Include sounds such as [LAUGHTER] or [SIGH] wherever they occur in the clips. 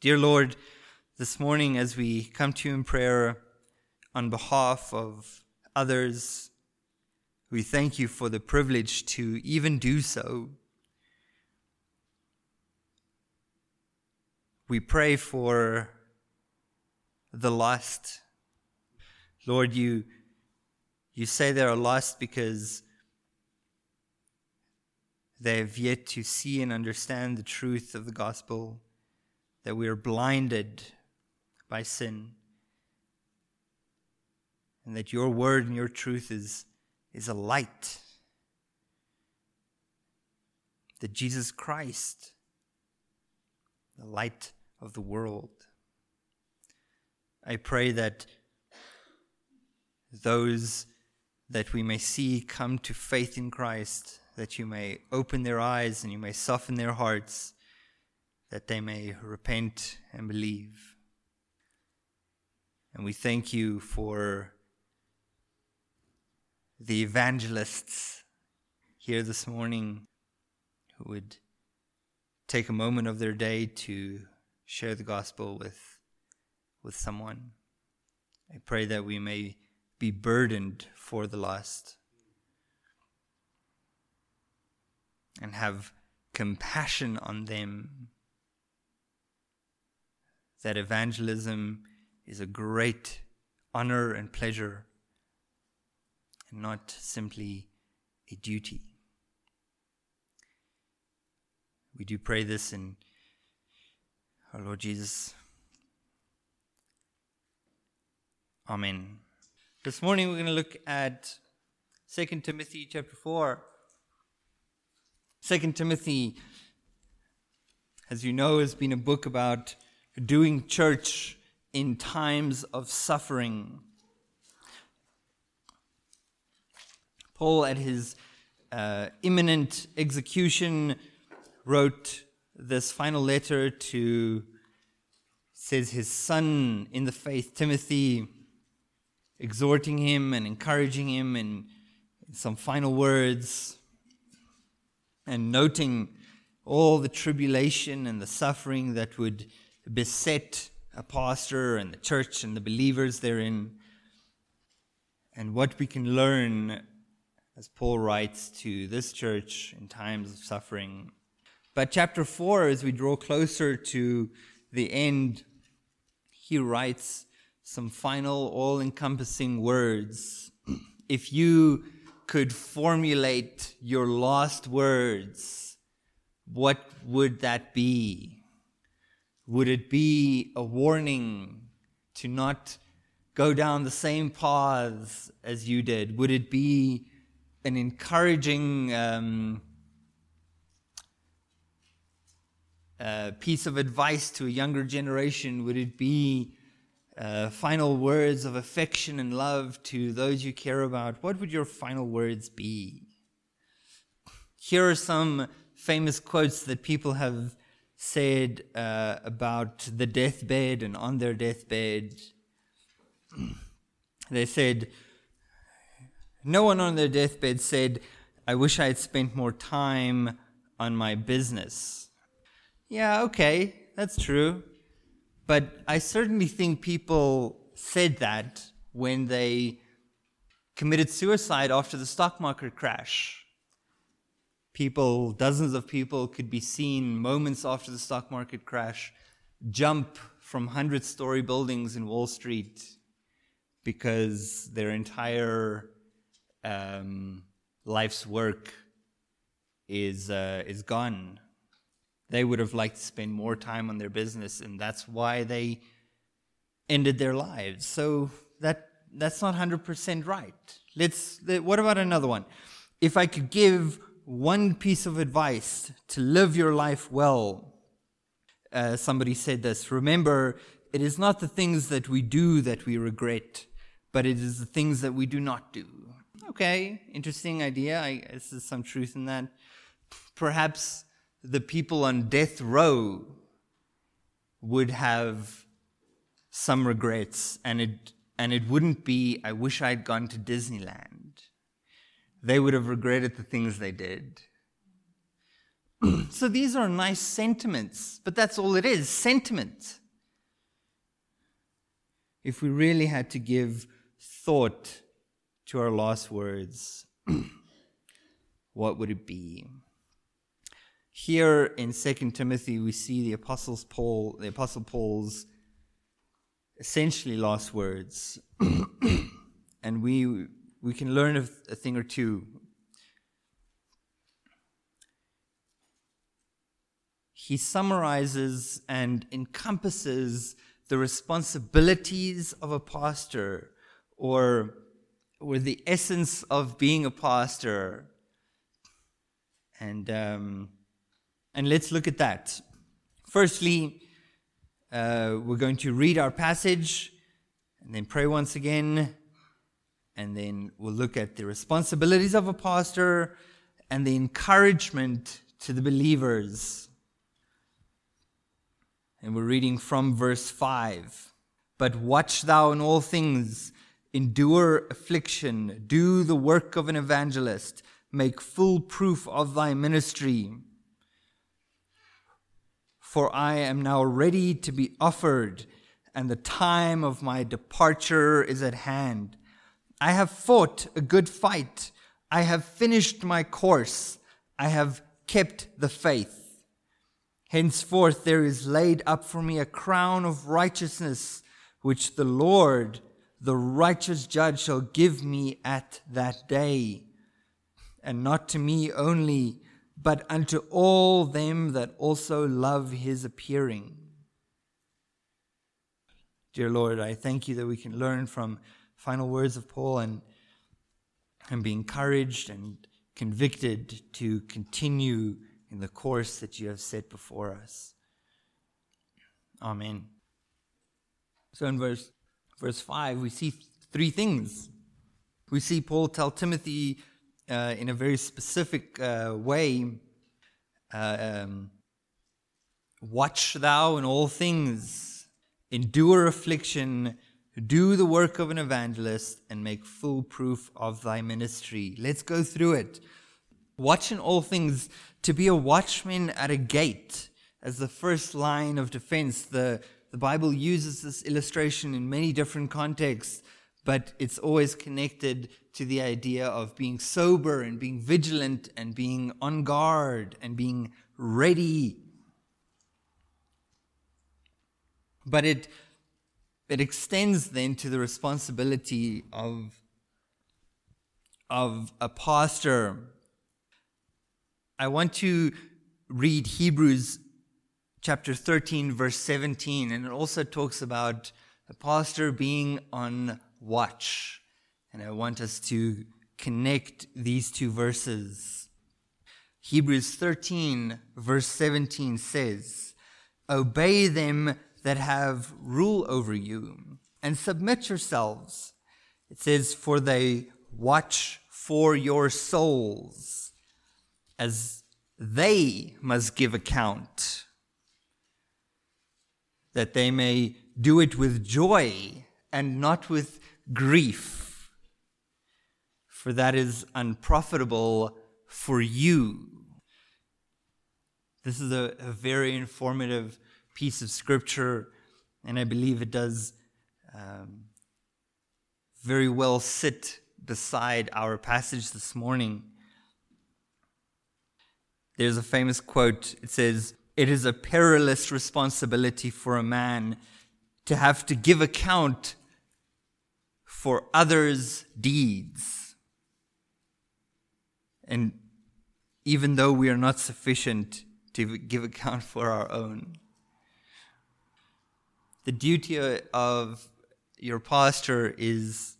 Dear Lord, this morning as we come to you in prayer on behalf of others, we thank you for the privilege to even do so. We pray for the lost. Lord, you, you say they are lost because they have yet to see and understand the truth of the gospel that we are blinded by sin, and that your word and your truth is, is a light. That Jesus Christ, the light of the world. I pray that those that we may see come to faith in Christ, that you may open their eyes and you may soften their hearts that they may repent and believe. And we thank you for the evangelists here this morning who would take a moment of their day to share the gospel with, with someone. I pray that we may be burdened for the lost and have compassion on them that evangelism is a great honor and pleasure and not simply a duty. We do pray this in our Lord Jesus. Amen. This morning we're going to look at 2 Timothy chapter 4. 2 Timothy, as you know, has been a book about doing church in times of suffering. Paul, at his uh, imminent execution, wrote this final letter to, says, his son in the faith, Timothy, exhorting him and encouraging him in some final words and noting all the tribulation and the suffering that would beset a pastor and the church and the believers therein, and what we can learn, as Paul writes to this church in times of suffering. But chapter 4, as we draw closer to the end, he writes some final, all encompassing words. [CLEARS THROAT] if you could formulate your last words, what would that be? Would it be a warning to not go down the same paths as you did? Would it be an encouraging um, uh, piece of advice to a younger generation? Would it be uh, final words of affection and love to those you care about? What would your final words be? Here are some famous quotes that people have said uh, about the deathbed and on their deathbed. [CLEARS THROAT] they said, no one on their deathbed said, I wish I had spent more time on my business. Yeah, okay, that's true. But I certainly think people said that when they committed suicide after the stock market crash people, dozens of people could be seen moments after the stock market crash jump from 100 story buildings in Wall Street because their entire um, life's work is, uh, is gone. They would have liked to spend more time on their business, and that's why they ended their lives. So that, that's not 100% right. Let's, what about another one? If I could give one piece of advice to live your life well. Uh, somebody said this Remember, it is not the things that we do that we regret, but it is the things that we do not do. Okay, interesting idea. I guess there's some truth in that. Perhaps the people on death row would have some regrets, and it and it wouldn't be, I wish I'd gone to Disneyland they would have regretted the things they did. so these are nice sentiments, but that's all it is sentiment. If we really had to give thought to our last words, [CLEARS THROAT] what would it be? Here in 2 Timothy, we see the Apostles Paul, the Apostle Paul's essentially last words. [CLEARS THROAT] and we, we can learn a, a thing or two. He summarizes and encompasses the responsibilities of a pastor or, or the essence of being a pastor. And, um, and let's look at that. Firstly, uh, we're going to read our passage and then pray once again. And then we'll look at the responsibilities of a pastor and the encouragement to the believers. And we're reading from verse 5. But watch thou in all things, endure affliction, do the work of an evangelist, make full proof of thy ministry for I am now ready to be offered, and the time of my departure is at hand. I have fought a good fight. I have finished my course. I have kept the faith. Henceforth there is laid up for me a crown of righteousness, which the Lord, the righteous judge, shall give me at that day. And not to me only, but unto all them that also love his appearing. Dear Lord, I thank you that we can learn from final words of Paul and, and be encouraged and convicted to continue in the course that you have set before us. Amen. So in verse, verse 5, we see three things. We see Paul tell Timothy uh, in a very specific uh, way. Uh, um, Watch thou in all things, endure affliction, do the work of an evangelist, and make full proof of thy ministry. Let's go through it. Watch in all things, to be a watchman at a gate as the first line of defense. The, the Bible uses this illustration in many different contexts but it's always connected to the idea of being sober and being vigilant and being on guard and being ready. But it, it extends then to the responsibility of, of a pastor. I want to read Hebrews chapter 13, verse 17, and it also talks about a pastor being on watch. And I want us to connect these two verses. Hebrews 13, verse 17 says, Obey them that have rule over you, and submit yourselves. It says, For they watch for your souls, as they must give account, that they may do it with joy and not with grief, for that is unprofitable for you. This is a, a very informative piece of scripture, and I believe it does um, very well sit beside our passage this morning. There's a famous quote. It says, It is a perilous responsibility for a man to have to give account for others' deeds. And even though we are not sufficient to give account for our own, the duty of your pastor is,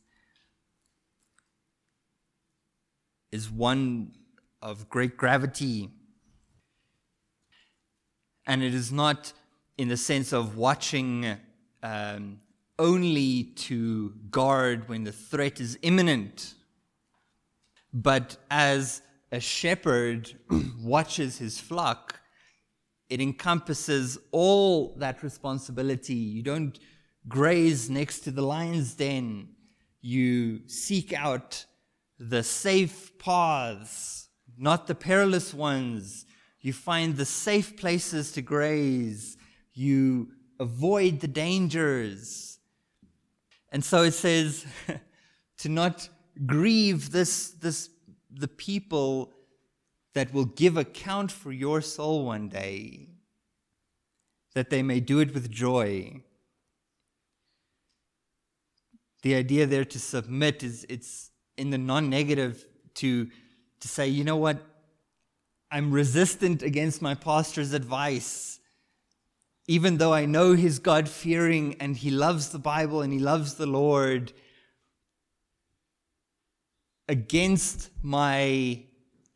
is one of great gravity. And it is not in the sense of watching um, only to guard when the threat is imminent, but as a shepherd [CLEARS THROAT] watches his flock, it encompasses all that responsibility. You don't graze next to the lion's den. You seek out the safe paths, not the perilous ones. You find the safe places to graze. You avoid the dangers. And so it says [LAUGHS] to not grieve this, this, the people that will give account for your soul one day, that they may do it with joy. The idea there to submit is it's in the non-negative to to say, you know what, I'm resistant against my pastor's advice. Even though I know he's God fearing and he loves the Bible and he loves the Lord, against my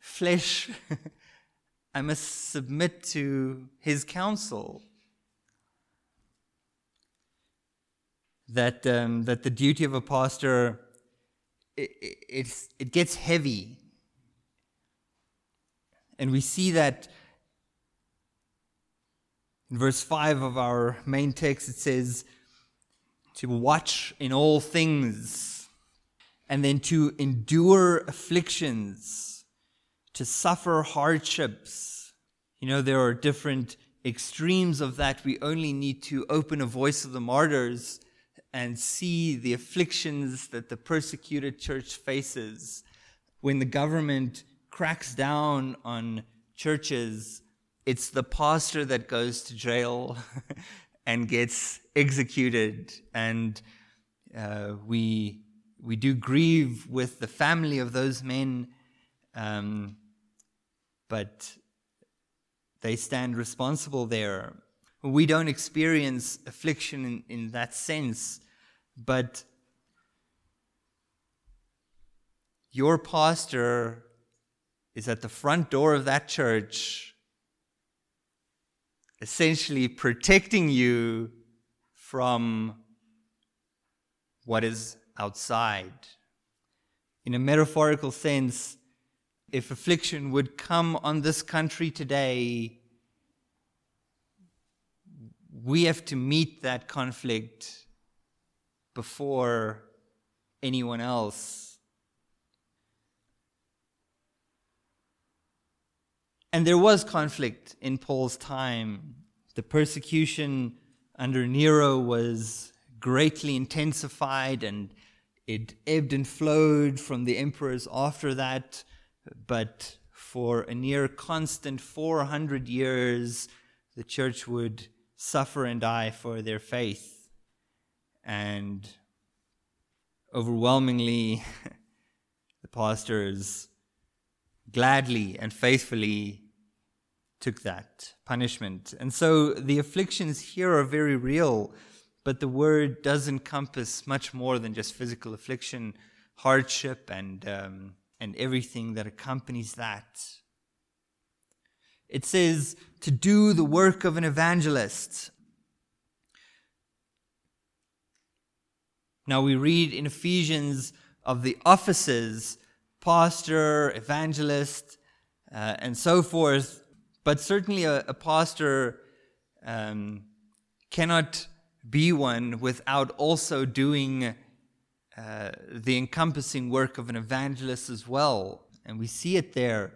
flesh, [LAUGHS] I must submit to his counsel. That, um, that the duty of a pastor, it, it, it gets heavy. And we see that in verse 5 of our main text, it says, to watch in all things, and then to endure afflictions, to suffer hardships. You know, there are different extremes of that. We only need to open a voice of the martyrs and see the afflictions that the persecuted church faces when the government cracks down on churches, it's the pastor that goes to jail [LAUGHS] and gets executed. And uh, we, we do grieve with the family of those men, um, but they stand responsible there. We don't experience affliction in, in that sense, but your pastor is at the front door of that church, essentially protecting you from what is outside. In a metaphorical sense, if affliction would come on this country today, we have to meet that conflict before anyone else. And there was conflict in Paul's time. The persecution under Nero was greatly intensified and it ebbed and flowed from the emperors after that. But for a near constant 400 years, the church would suffer and die for their faith. And overwhelmingly, [LAUGHS] the pastors gladly and faithfully took that punishment. And so the afflictions here are very real, but the word does encompass much more than just physical affliction, hardship, and, um, and everything that accompanies that. It says to do the work of an evangelist. Now we read in Ephesians of the offices pastor, evangelist, uh, and so forth but certainly, a, a pastor um, cannot be one without also doing uh, the encompassing work of an evangelist as well. And we see it there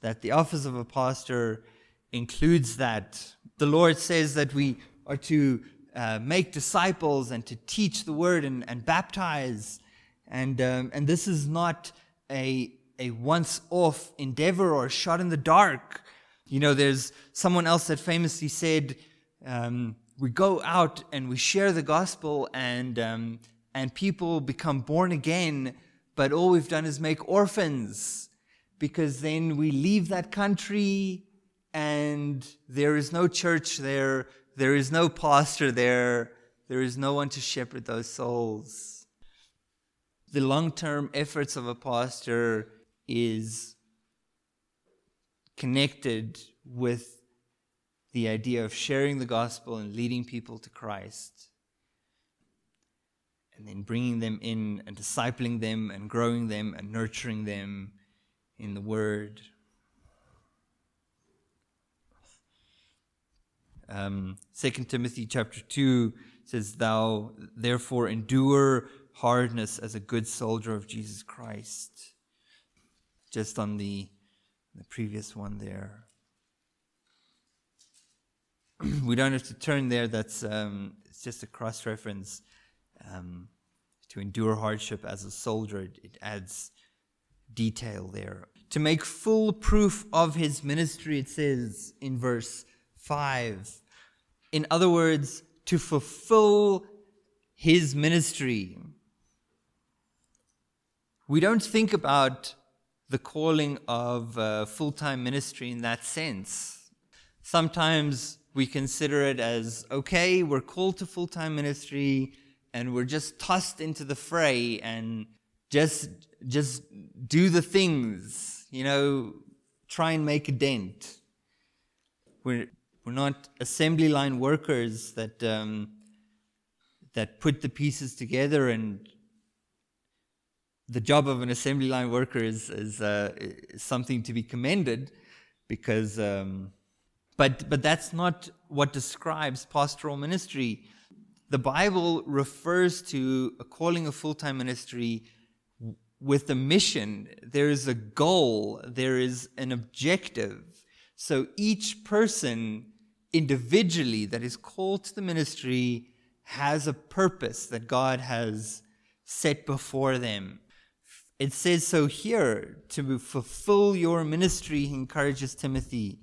that the office of a pastor includes that. The Lord says that we are to uh, make disciples and to teach the word and, and baptize. And, um, and this is not a, a once off endeavor or shot in the dark. You know, there's someone else that famously said, um, we go out and we share the gospel and, um, and people become born again, but all we've done is make orphans because then we leave that country and there is no church there, there is no pastor there, there is no one to shepherd those souls. The long term efforts of a pastor is connected with the idea of sharing the gospel and leading people to Christ. And then bringing them in and discipling them and growing them and nurturing them in the word. Um, 2 Timothy chapter 2 says, Thou therefore endure hardness as a good soldier of Jesus Christ. Just on the the previous one there. [CLEARS THROAT] we don't have to turn there. That's um, it's just a cross reference um, to endure hardship as a soldier. It, adds detail there. To make full proof of his ministry, it says in verse 5. In other words, to fulfill his ministry. We don't think about the calling of uh, full time ministry in that sense. Sometimes we consider it as okay, we're called to full time ministry and we're just tossed into the fray and just just do the things, you know, try and make a dent. We're we're not assembly line workers that um, that put the pieces together and the job of an assembly line worker is, is, uh, is something to be commended because um, but but that's not what describes pastoral ministry the bible refers to a calling of full-time ministry with a mission. There is a goal. There is an objective. So each person individually that is called to the ministry has a purpose that god has set before them. It says so here to fulfill your ministry, he encourages Timothy.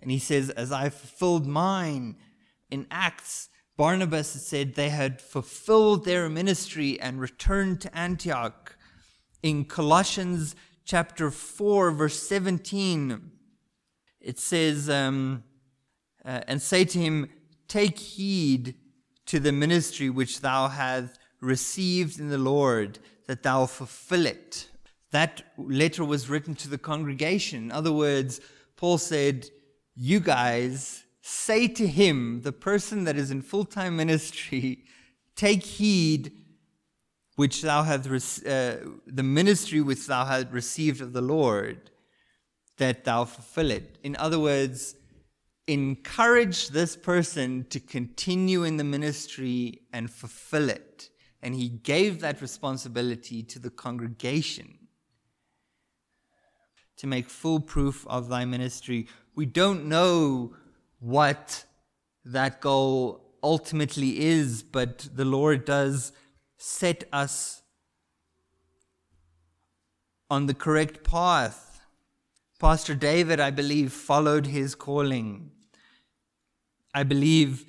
And he says, As I fulfilled mine in Acts, Barnabas said they had fulfilled their ministry and returned to Antioch. In Colossians chapter 4, verse 17, it says, um, uh, And say to him, Take heed to the ministry which thou hast received in the Lord that thou fulfill it. That letter was written to the congregation. In other words, Paul said, You guys say to him, the person that is in full time ministry, take heed which thou hast uh, the ministry which thou hast received of the Lord, that thou fulfill it. In other words, encourage this person to continue in the ministry and fulfill it and he gave that responsibility to the congregation to make full proof of thy ministry. We don't know what that goal ultimately is, but the Lord does set us on the correct path. Pastor David, I believe, followed his calling. I believe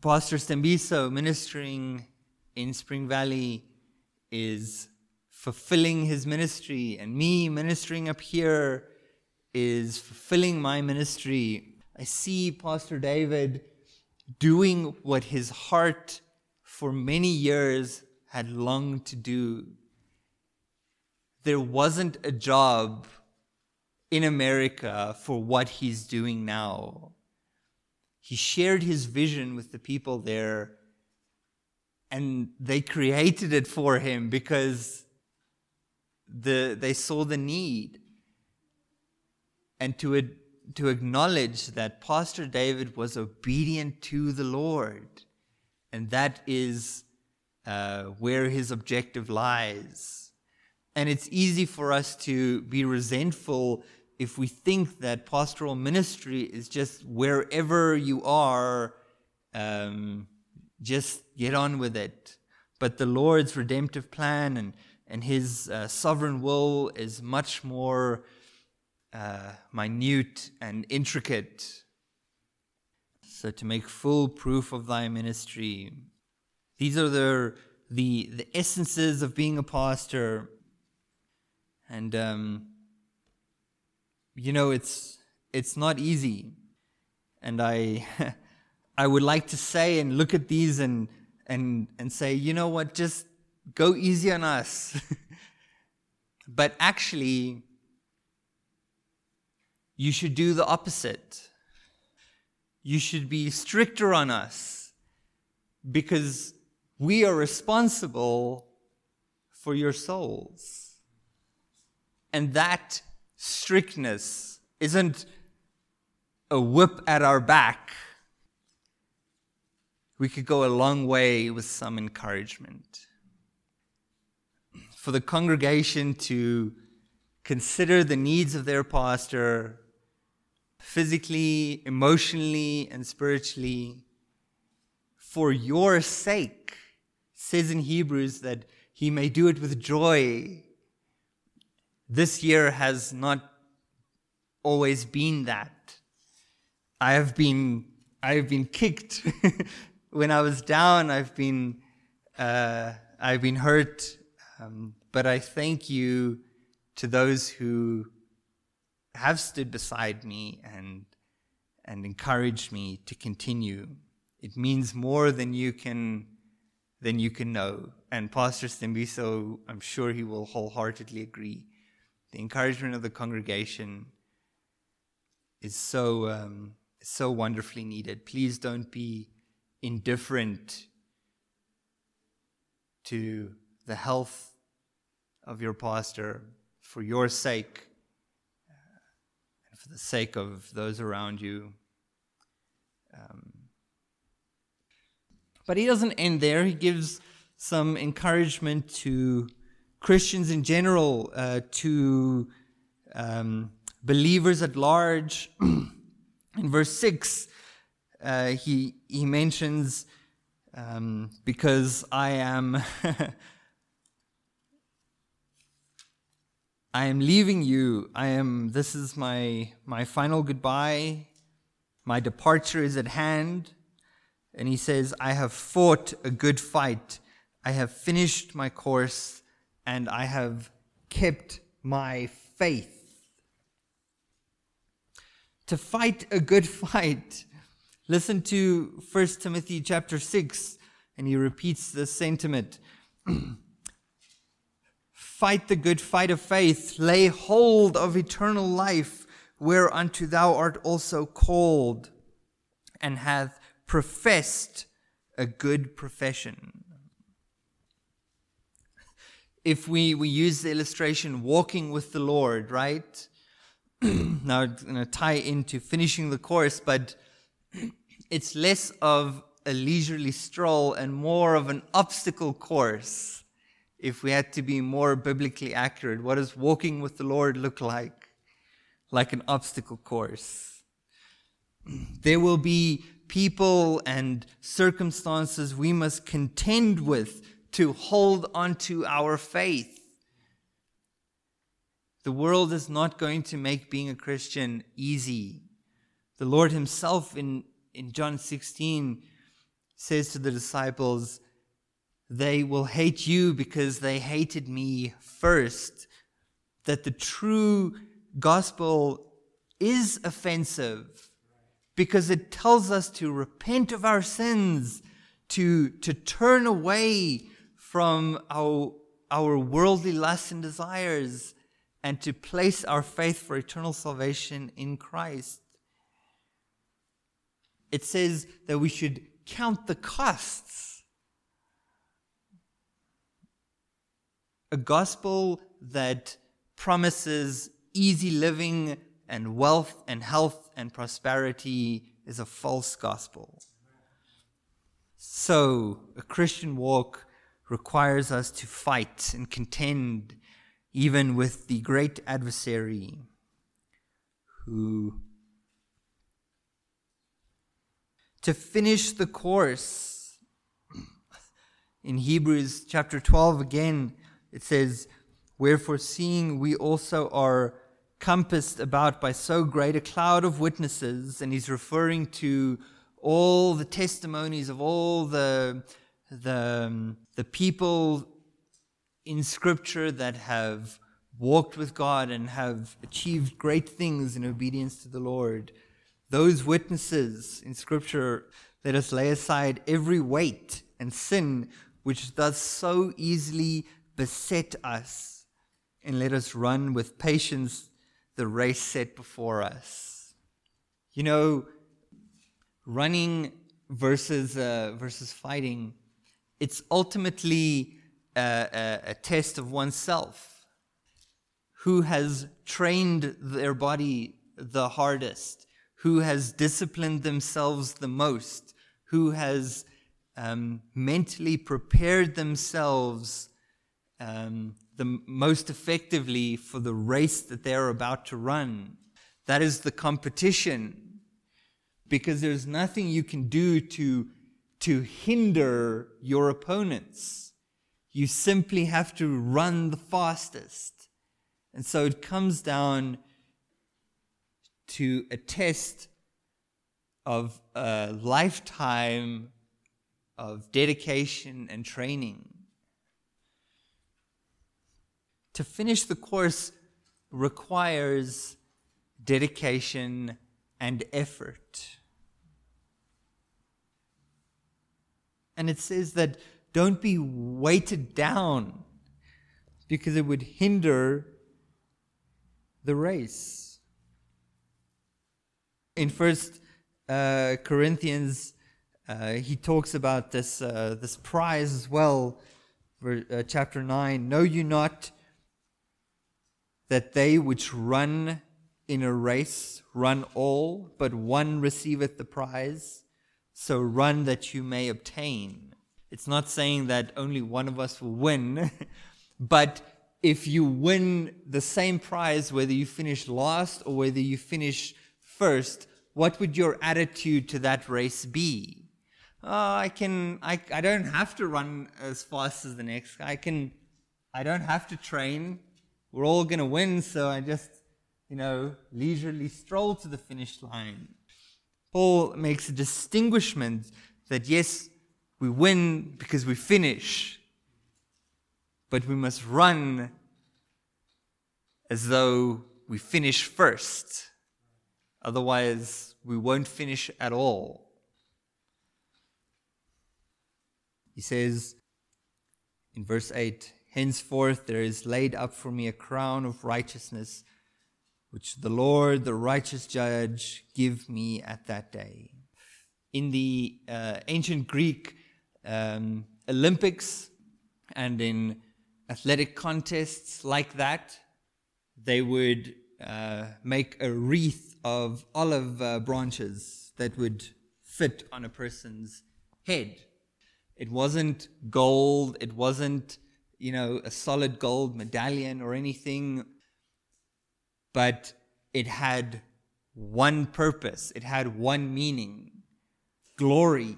Pastor Stembiso ministering in Spring Valley is fulfilling his ministry, and me ministering up here is fulfilling my ministry. I see Pastor David doing what his heart for many years had longed to do. There wasn't a job in America for what he's doing now. He shared his vision with the people there, and they created it for him because the, they saw the need. And to, to acknowledge that Pastor David was obedient to the Lord, and that is uh, where his objective lies. And it's easy for us to be resentful if we think that pastoral ministry is just wherever you are, um, just get on with it. But the Lord's redemptive plan and, and His uh, sovereign will is much more uh, minute and intricate. So, to make full proof of thy ministry, these are the, the, the essences of being a pastor. And um, you know, it's it's not easy, and I [LAUGHS] I would like to say and look at these and and and say, you know what, just go easy on us. [LAUGHS] but actually, you should do the opposite. You should be stricter on us because we are responsible for your souls. And that strictness isn't a whip at our back. We could go a long way with some encouragement. For the congregation to consider the needs of their pastor, physically, emotionally, and spiritually for your sake. Says in Hebrews that he may do it with joy. This year has not always been that. I have been I have been kicked [LAUGHS] when I was down. I've been uh, I've been hurt, um, but I thank you to those who have stood beside me and and encouraged me to continue. It means more than you can than you can know. And Pastor Stembiso, I'm sure he will wholeheartedly agree. The encouragement of the congregation is so um, so wonderfully needed. Please don't be indifferent to the health of your pastor for your sake for the sake of those around you. Um, but he doesn't end there. He gives some encouragement to Christians in general, uh, to um, believers at large. [CLEARS THROAT] in verse 6, uh, he, he mentions, um, because I am. [LAUGHS] I am leaving you. I am this is my my final goodbye. My departure is at hand. And he says, I have fought a good fight. I have finished my course and I have kept my faith. To fight a good [LAUGHS] fight. Listen to 1 Timothy chapter 6 and he repeats this sentiment. [CLEARS THROAT] Fight the good fight of faith, lay hold of eternal life, whereunto thou art also called, and hath professed a good profession. If we, we use the illustration walking with the Lord, right? [CLEARS THROAT] now it's going to tie into finishing the course, but it's less of a leisurely stroll and more of an obstacle course if we had to be more biblically accurate, what does walking with the Lord look like? Like an obstacle course. There will be people and circumstances we must contend with to hold onto our faith. The world is not going to make being a Christian easy. The Lord Himself in, in John 16 says to the disciples, they will hate you because they hated me first. That the true gospel is offensive because it tells us to repent of our sins, to, to turn away from our, our worldly lusts and desires, and to place our faith for eternal salvation in Christ. It says that we should count the costs a gospel that promises easy living and wealth and health and prosperity is a false gospel. So, a Christian walk requires us to fight and contend even with the great adversary who to finish the course [CLEARS THROAT] in Hebrews chapter 12 again it says, Wherefore, seeing we also are compassed about by so great a cloud of witnesses, and he's referring to all the testimonies of all the, the, um, the people in Scripture that have walked with God and have achieved great things in obedience to the Lord. Those witnesses in Scripture, let us lay aside every weight and sin which does so easily beset us, and let us run with patience the race set before us. You know, running versus, uh, versus fighting, it's ultimately a, a, a test of oneself. Who has trained their body the hardest? Who has disciplined themselves the most? Who has um, mentally prepared themselves um, the most effectively for the race that they're about to run. That is the competition. Because there's nothing you can do to, to hinder your opponents. You simply have to run the fastest. And so it comes down to a test of a lifetime of dedication and training. To finish the course requires dedication and effort. And it says that don't be weighted down because it would hinder the race. In First uh, Corinthians, uh, he talks about this uh, this prize as well. Uh, chapter nine: Know you not that they which run in a race run all, but one receiveth the prize? So run that you may obtain. It's not saying that only one of us will win, [LAUGHS] but if you win the same prize, whether you finish last or whether you finish first, what would your attitude to that race be? Oh, I can, I, I don't have to run as fast as the next. I can, I don't have to train. We're all going to win, so I just, you know, leisurely stroll to the finish line. Paul makes a distinguishment that yes, we win because we finish, but we must run as though we finish first. Otherwise, we won't finish at all. He says in verse 8 Henceforth there is laid up for me a crown of righteousness, which the Lord, the righteous judge, give me at that day. In the uh, ancient Greek um, Olympics and in athletic contests like that, they would uh, make a wreath of olive uh, branches that would fit on a person's head. It wasn't gold, it wasn't, you know, a solid gold medallion or anything, but it had one purpose, it had one meaning glory.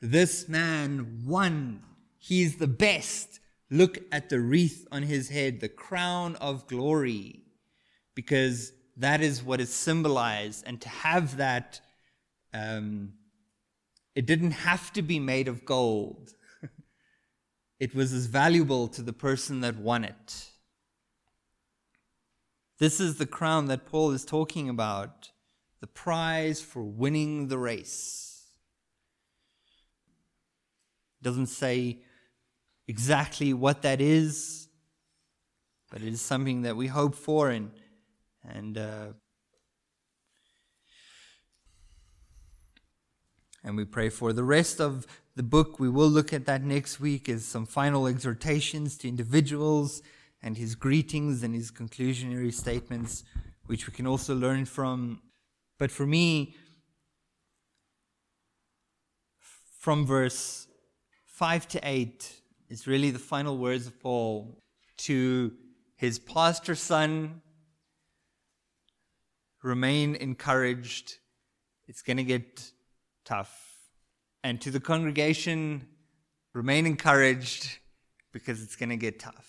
This man won. He's the best. Look at the wreath on his head, the crown of glory, because that is what is symbolized. And to have that, um, it didn't have to be made of gold, it was as valuable to the person that won it. This is the crown that Paul is talking about the prize for winning the race. Doesn't say exactly what that is, but it is something that we hope for and and uh, and we pray for the rest of the book. We will look at that next week is some final exhortations to individuals and his greetings and his conclusionary statements, which we can also learn from. But for me, from verse 5 to 8, is really the final words of Paul to his pastor son. Remain encouraged. It's going to get tough. And to the congregation, remain encouraged because it's going to get tough.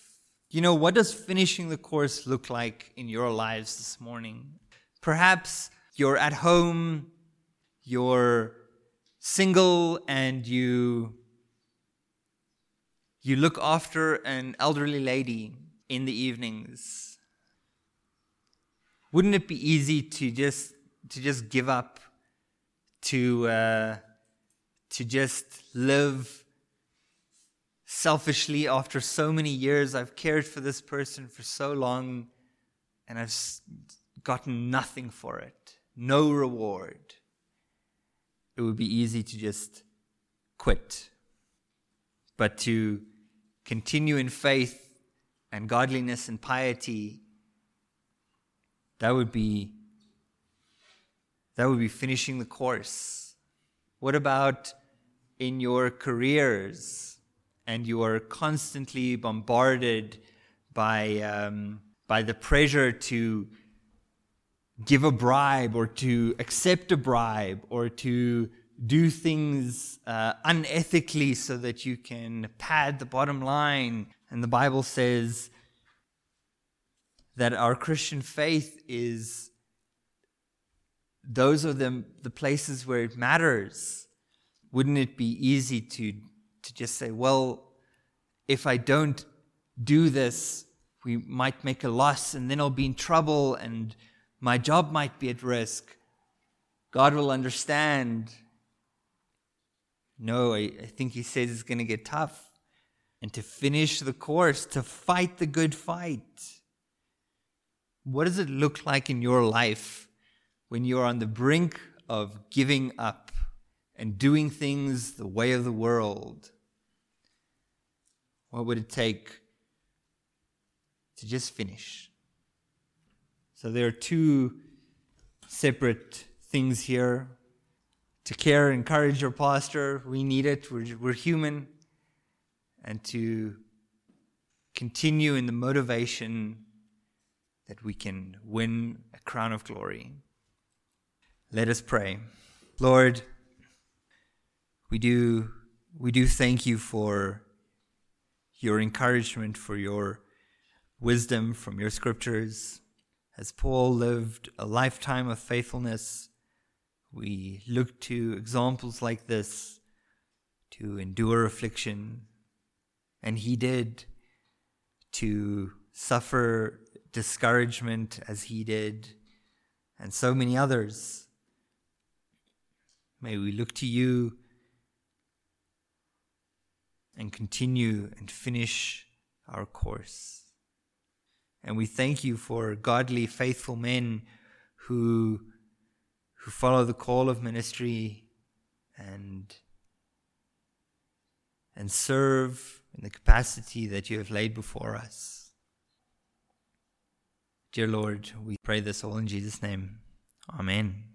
You know, what does finishing the course look like in your lives this morning? Perhaps you're at home, you're single, and you you look after an elderly lady in the evenings. Wouldn't it be easy to just to just give up, to uh, to just live selfishly after so many years? I've cared for this person for so long, and I've gotten nothing for it, no reward. It would be easy to just quit, but to continue in faith and godliness and piety, that would be that would be finishing the course. What about in your careers and you are constantly bombarded by um, by the pressure to give a bribe or to accept a bribe or to do things uh, unethically so that you can pad the bottom line. And the Bible says that our Christian faith is those are the, the places where it matters. Wouldn't it be easy to, to just say, well, if I don't do this, we might make a loss and then I'll be in trouble and my job might be at risk. God will understand. No, I, I think He says it's going to get tough. And to finish the course, to fight the good fight. What does it look like in your life when you're on the brink of giving up and doing things the way of the world? What would it take to just finish? So there are two separate things here. To care, encourage your pastor, we need it, we're, we're human. And to continue in the motivation that we can win a crown of glory. Let us pray. Lord, we do we do thank you for your encouragement, for your wisdom from your scriptures. As Paul lived a lifetime of faithfulness, we look to examples like this to endure affliction. And he did to suffer discouragement as he did, and so many others. May we look to you and continue and finish our course. And we thank you for godly, faithful men who, who follow the call of ministry and, and serve in the capacity that you have laid before us. Dear Lord, we pray this all in Jesus' name. Amen.